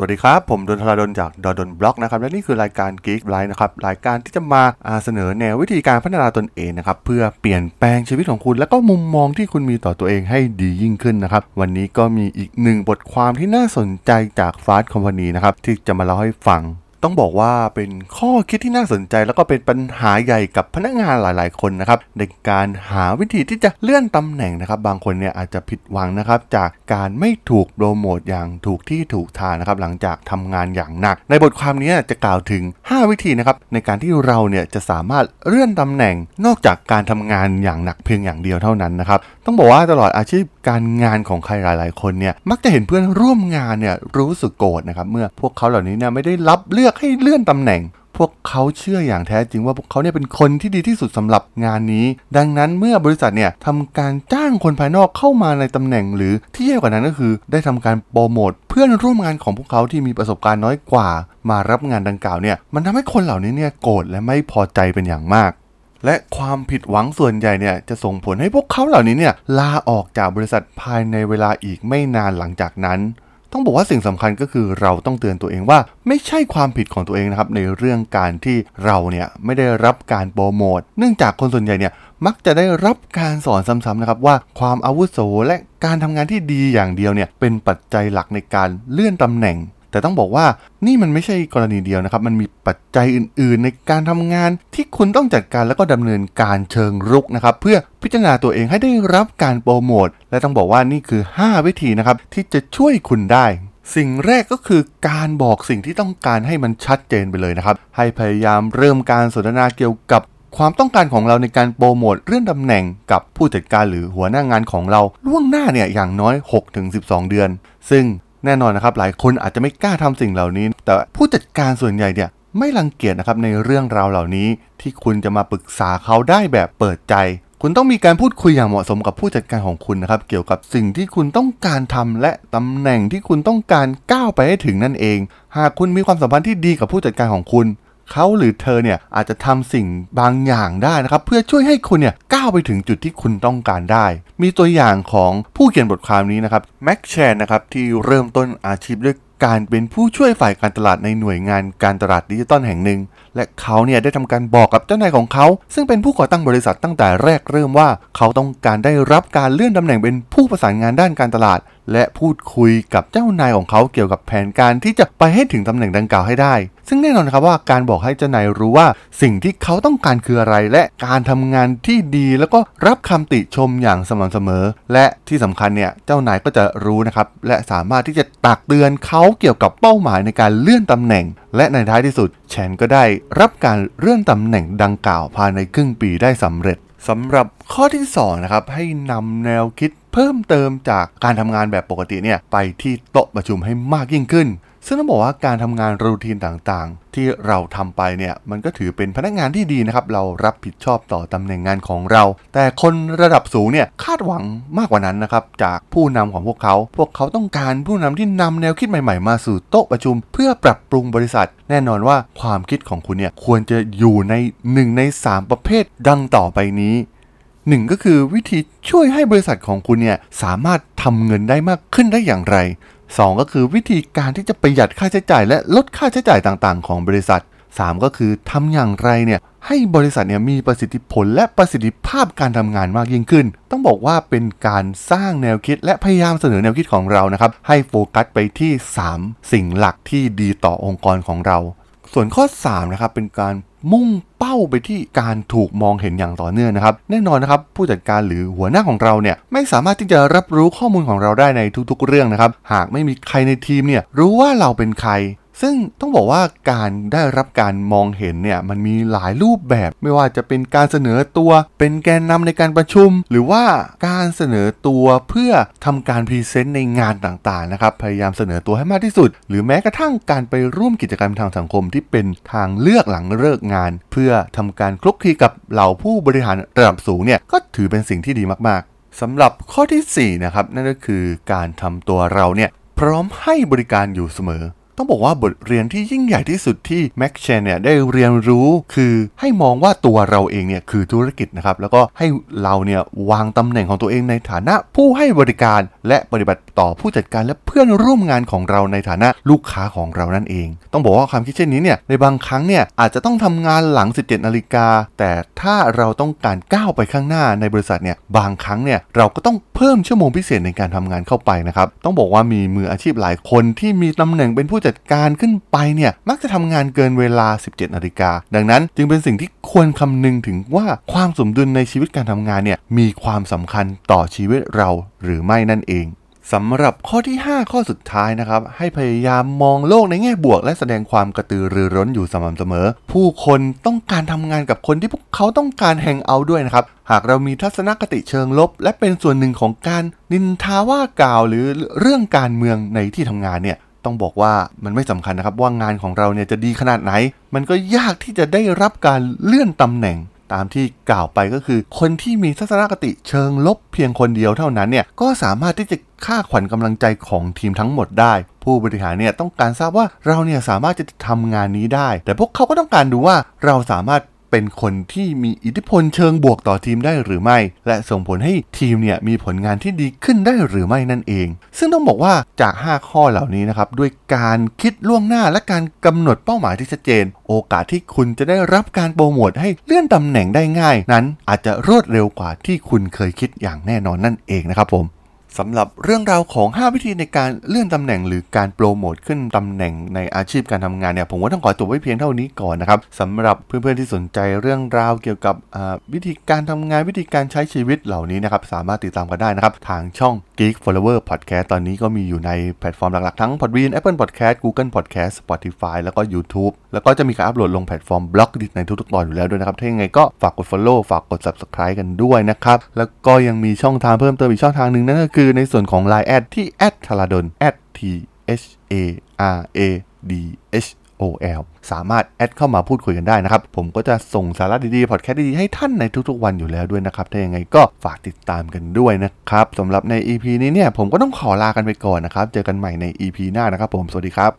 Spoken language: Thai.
สวัสดีครับ ผมดนทราดนจากดอดนบล็อกนะครับและนี่คือรายการ Geek l i ์นะครับรายการที่จะมาาเสนอแนววิธีการพัฒนาตนเองนะครับเพื่อเปลี่ยนแปลงชีวิตของคุณ และก็มุมมองที่คุณมีต่อตัวเองให้ดียิ่งขึ้นนะครับวันนี้ก็มีอีกหนึ่งบทความที่น่าสนใจจากฟาสต์คอมพานีนะครับที่จะมาเล่าให้ฟัง ต้องบอกว่าเป็นข้อคิดที่น่าสนใจ แล้วก็เป็นปัญหาใหญ่กับพนักงานหลาย ๆ คนนะครับในการหาวิธีที่จะเลื่อนตำแหน่งนะครับ บางคนเนี่ยอาจจะผิดหวังนะครับจากการไม่ถูกโปรโมทอย่างถูกที่ถูกทางนะครับ หลังจากทำงานอย่างหนัก ในบทความนี้จะกล่าวถึง 5 วิธีนะครับในการที่เราเนี่ยจะสามารถเลื่อนตำแหน่งนอกจากการทำงานอย่างหนักเพียงอย่างเดียวเท่านั้นนะครับ ต้องบอกว่าตลอดอาชีพ การงานของใครหลาย ๆ คนเนี่ยมักจะเห็นเพื่อนร่วมงานเนี่ยรู้สึกโกรธนะครับเมื่อพวกเขาเหล่านี้เนี่ยไม่ได้รับเลือกให้เลื่อนตำแหน่งพวกเขาเชื่ออย่างแท้จริงว่าพวกเขาเนี่ยเป็นคนที่ดีที่สุดสำหรับงานนี้ ดังนั้นเมื่อบริษัทเนี่ยทำการจ้างคนภายนอกเข้ามาในตำแหน่ง หรือที่แย่กว่านั้นก็คือ ได้ทำการโปรโมทเพื่อนร่วมงานของพวกเขาที่มีประสบการณ์น้อยกว่า มารับงานดังกล่าวเนี่ยมันทำให้คนเหล่านี้เนี่ยโกรธและไม่พอใจเป็นอย่างมาก และความผิดหวังส่วนใหญ่เนี่ยจะส่งผลให้พวกเขาเหล่านี้เนี่ยลาออกจากบริษัทภายในเวลาอีกไม่นานหลังจากนั้นต้องบอกว่าสิ่งสำคัญก็คือเราต้องเตือนตัวเองว่าไม่ใช่ความผิดของตัวเองนะครับในเรื่องการที่เราเนี่ยไม่ได้รับการโปรโมทเนื่องจากคนส่วนใหญ่เนี่ยมักจะได้รับการสอนซ้ำๆนะครับว่าความอาวุโสและการทำงานที่ดีอย่างเดียวเนี่ยเป็นปัจจัยหลักในการเลื่อนตำแหน่ง แต่ต้องบอกว่านี่มันไม่ใช่กรณีเดียวนะครับ มันมีปัจจัยอื่นๆ ในการทำงานที่คุณต้องจัดการแล้วก็ดำเนินการเชิงรุกนะครับ เพื่อพิจารณาตัวเองให้ได้รับการโปรโมท และต้องบอกว่านี่คือ 5 วิธีนะครับ ที่จะช่วยคุณได้ สิ่งแรกก็คือการบอกสิ่งที่ต้องการให้มันชัดเจนไปเลยนะครับ ให้พยายามเริ่มการสนทนาเกี่ยวกับความต้องการของเราในการโปรโมทเรื่องตำแหน่งกับผู้จัดการหรือหัวหน้างานของเราล่วงหน้าเนี่ยอย่างน้อย 6-12 เดือน ซึ่ง แน่นอนนะครับหลายคนอาจจะไม่กล้าทำสิ่งเหล่านี้ แต่ผู้จัดการส่วนใหญ่เนี่ยไม่รังเกียจนะครับในเรื่องราวเหล่านี้ที่คุณจะมาปรึกษาเขาได้แบบเปิดใจ คุณต้องมีการพูดคุยอย่างเหมาะสมกับผู้จัดการของคุณนะครับ เกี่ยวกับสิ่งที่คุณต้องการทำและตำแหน่งที่คุณต้องการก้าวไปให้ถึงนั่นเอง หากคุณมีความสัมพันธ์ที่ดีกับผู้จัดการของคุณ เขาหรือเธอเนี่ยอาจจะทำสิ่งบางอย่างได้นะครับ เพื่อช่วยให้คุณเนี่ยก้าวไปถึงจุดที่คุณต้องการได้ มีตัวอย่างของผู้เขียนบทความนี้นะครับแม็กแชนนะครับที่เริ่มต้นอาชีพด้วยการเป็นผู้ช่วยฝ่ายการตลาดในหน่วยงานการตลาดดิจิตอลแห่งหนึ่ง และเขาเนี่ยได้ทำการบอกกับเจ้านายของเขา ซึ่งเป็นผู้ก่อตั้งบริษัทตั้งแต่แรกเริ่มว่า เขาต้องการได้รับการเลื่อนตำแหน่งเป็นผู้ประสานงานด้านการตลาด และพูดคุยกับเจ้านายของเขาเกี่ยวกับแผนการที่จะไปให้ถึงตำแหน่งดังกล่าวให้ได้ ซึ่งแน่นอนนครับว่าการบอกให้เจ้านายรู้ว่า สิ่งที่เขาต้องการคืออะไร และการทำงานที่ดี แล้วก็รับคำติชมอย่างสม่ำเสมอ และที่สำคัญเนี่ยเจ้านายก็จะรู้นะครับและสามารถที่จะตักเตือนเขาเกี่ยวกับเป้าหมายในการเลื่อนตำแหน่ง และในท้ายที่สุด แชนก็ได้รับการเลื่อนตำแหน่งดังกล่าวภายในครึ่งปีได้สำเร็จสำหรับข้อที่2นะครับให้นำแนวคิดเพิ่มเติมจากการทำงานแบบปกติเนี่ยไปที่โต๊ะประชุมให้มากยิ่งขึ้น ซึ่งต้องบอกว่าการทำงานรูทีนต่างๆ ที่เราทำไปเนี่ยมันก็ถือเป็นพนักงานที่ดีนะครับ เรารับผิดชอบต่อตำแหน่งงานของเรา แต่คนระดับสูงเนี่ยคาดหวังมากกว่านั้นนะครับ จากผู้นำของพวกเขา พวกเขาต้องการผู้นำที่นำแนวคิดใหม่ๆ มาสู่โต๊ะประชุม เพื่อปรับปรุงบริษัท แน่นอนว่าความคิดของคุณเนี่ยควรจะอยู่ใน 1 ใน 3 ประเภทดังต่อไปนี้หนึ่งก็คือวิธีช่วยให้บริษัทของคุณเนี่ยสามารถทำเงินได้มากขึ้นได้อย่างไร 2 ก็คือวิธีการที่จะประหยัดค่าใช้จ่าย และลดค่าใช้จ่ายต่างๆ ของบริษัท 3 ก็คือทำอย่างไรเนี่ยให้บริษัทเนี่ยมีประสิทธิผลและประสิทธิภาพการทำงานมากยิ่งขึ้น ต้องบอกว่าเป็นการสร้างแนวคิดและพยายามเสนอแนวคิดของเรานะครับให้โฟกัสไปที่ 3 สิ่งหลักที่ดีต่อองค์กรของเรา ส่วนข้อ 3 นะครับ เป็นการมุ่งเป้าไปที่การถูกมองเห็นอย่างต่อเนื่องนะครับ แน่นอนนะครับ ผู้จัดการหรือหัวหน้าของเราเนี่ยไม่สามารถที่จะรับรู้ข้อมูลของเราได้ในทุกๆ เรื่องนะครับ หากไม่มีใครในทีมเนี่ยรู้ว่าเราเป็นใคร ซึ่งต้องบอกว่าการได้รับการมองเห็นเนี่ยมันมีหลายรูปแบบ ไม่ว่าจะเป็นการเสนอตัวเป็นแกนนำในการประชุม หรือว่าการเสนอตัวเพื่อทำการพรีเซนต์ในงานต่างๆนะครับพยายามเสนอตัวให้มากที่สุด หรือแม้กระทั่งการไปร่วมกิจกรรมทางสังคมที่เป็นทางเลือกหลังเลิกงาน เพื่อทำการคลุกคลีกับเหล่าผู้บริหารระดับสูงเนี่ยก็ถือเป็นสิ่งที่ดีมากๆสำหรับข้อที่4นะครับนั่นก็คือการทำตัวเราเนี่ยพร้อมให้บริการอยู่เสมอ ต้องบอกว่าบทเรียนที่ยิ่งใหญ่ที่สุดที่แม็กเชนเนี่ยได้เรียนรู้คือให้มองว่าตัวเราเองเนี่ยคือธุรกิจนะครับแล้วก็ให้เราเนี่ยวางตำแหน่งของตัวเองในฐานะผู้ให้บริการและปฏิบัติต่อผู้จัดการและเพื่อนร่วมงานของเราในฐานะลูกค้าของเรานั่นเอง ต้องบอกว่าความคิดเช่นนี้เนี่ยในบางครั้งเนี่ยอาจจะต้องทำงานหลัง 17นาฬิกาแต่ถ้าเราต้องการก้าวไปข้างหน้าในบริษัทเนี่ยบางครั้งเนี่ยเราก็ต้องเพิ่มชั่วโมงพิเศษในการทำงานเข้าไปนะครับต้องบอกว่ามีมืออาชีพหลายคนที่มีตำแหน่งเป็นผู้จัดการขึ้นไปเนี่ยมักจะทำงานเกินเวลา 17นาฬิกาดังนั้นจึงเป็นสิ่งที่ควรคำนึงถึงว่าความสมดุลในชีวิตการทำงานเนี่ยมีความสำคัญต่อชีวิตเราหรือไม่นั่นเองสำหรับข้อที่ 5 ข้อสุดท้ายนะครับ ให้พยายามมองโลกในแง่บวก และแสดงความกระตือรือร้นอยู่สม่ำเสมอ ผู้คนต้องการทำงานกับคนที่พวกเขาต้องการแฮงเอาด้วยนะครับ หากเรามีทัศนคติเชิงลบ และเป็นส่วนหนึ่งของการนินทาว่ากล่าวหรือเรื่องการเมืองในที่ทำงานเนี่ย ต้องบอกว่ามันไม่สำคัญนะครับว่างานของเราเนี่ยจะดีขนาดไหน มันก็ยากที่จะได้รับการเลื่อนตำแหน่งตามที่กล่าวไปก็คือ คนที่มีทัศนคติเชิงลบเพียงคนเดียวเท่านั้นเนี่ยก็สามารถที่จะฆ่าขวัญกำลังใจของทีมทั้งหมดได้ ผู้บริหารเนี่ยต้องการทราบว่าเราเนี่ยสามารถจะทำงานนี้ได้ แต่พวกเขาก็ต้องการดูว่าเราสามารถ เป็นคนที่มีอิทธิพลเชิงบวกต่อทีมได้หรือไม่ และส่งผลให้ทีมเนี่ยมีผลงานที่ดีขึ้นได้หรือไม่นั่นเอง ซึ่งต้องบอกว่าจาก 5 ข้อเหล่านี้นะครับด้วยการคิดล่วงหน้าและการกำหนดเป้าหมายที่ชัดเจน โอกาสที่คุณจะได้รับการโปรโมทให้เลื่อนตำแหน่งได้ง่าย นั้นอาจจะรวดเร็วกว่าที่คุณเคยคิดอย่างแน่นอนนั่นเองนะครับผม สำหรับเรื่องราวของ 5 วิธีในการเลื่อนตำแหน่ง หรือการโปรโมทขึ้นตำแหน่งในอาชีพการทำงานเนี่ยผมว่าต้องขอจบไว้เพียงเท่านี้ก่อนนะครับสำหรับเพื่อนๆที่สนใจเรื่องราวเกี่ยวกับวิธีการทำงานวิธีการใช้ชีวิตเหล่านี้นะครับสามารถติดตามกันได้นะครับทางช่อง Geek Flower Podcast ตอนนี้ก็มีอยู่ในแพลตฟอร์มหลักๆ ทั้ง Podbean Apple Podcast Google Podcast Spotify แล้วก็ YouTube แล้วก็จะมีการอัปโหลดลงแพลตฟอร์ม Blockdit ในทุกๆตอนอยู่แล้วด้วยนะครับถ้ายังไงก็ฝากกด Follow ฝากกด Subscribe กันด้วยนะครับแล้วก็ยังมีช่องทางเพิ่มเติมอีกช่องทางหนึ่งนั่นก็คือือในส่วนของ Line at ที่ at ธราดล t h a r a d h o l สามารถ add เข้ามาพูดคุยกันได้นะครับ ผมก็จะส่งสาระดีๆ พอดแคสต์ดีๆ ให้ท่านในทุกๆวันอยู่แล้วด้วยนะครับ ถ้าอย่างไงก็ฝากติดตามกันด้วยนะครับสำหรับใน EP นี้เนี่ย ผมก็ต้องขอลากันไปก่อนนะครับ เจอกันใหม่ใน EP หน้านะครับผม สวัสดีครับ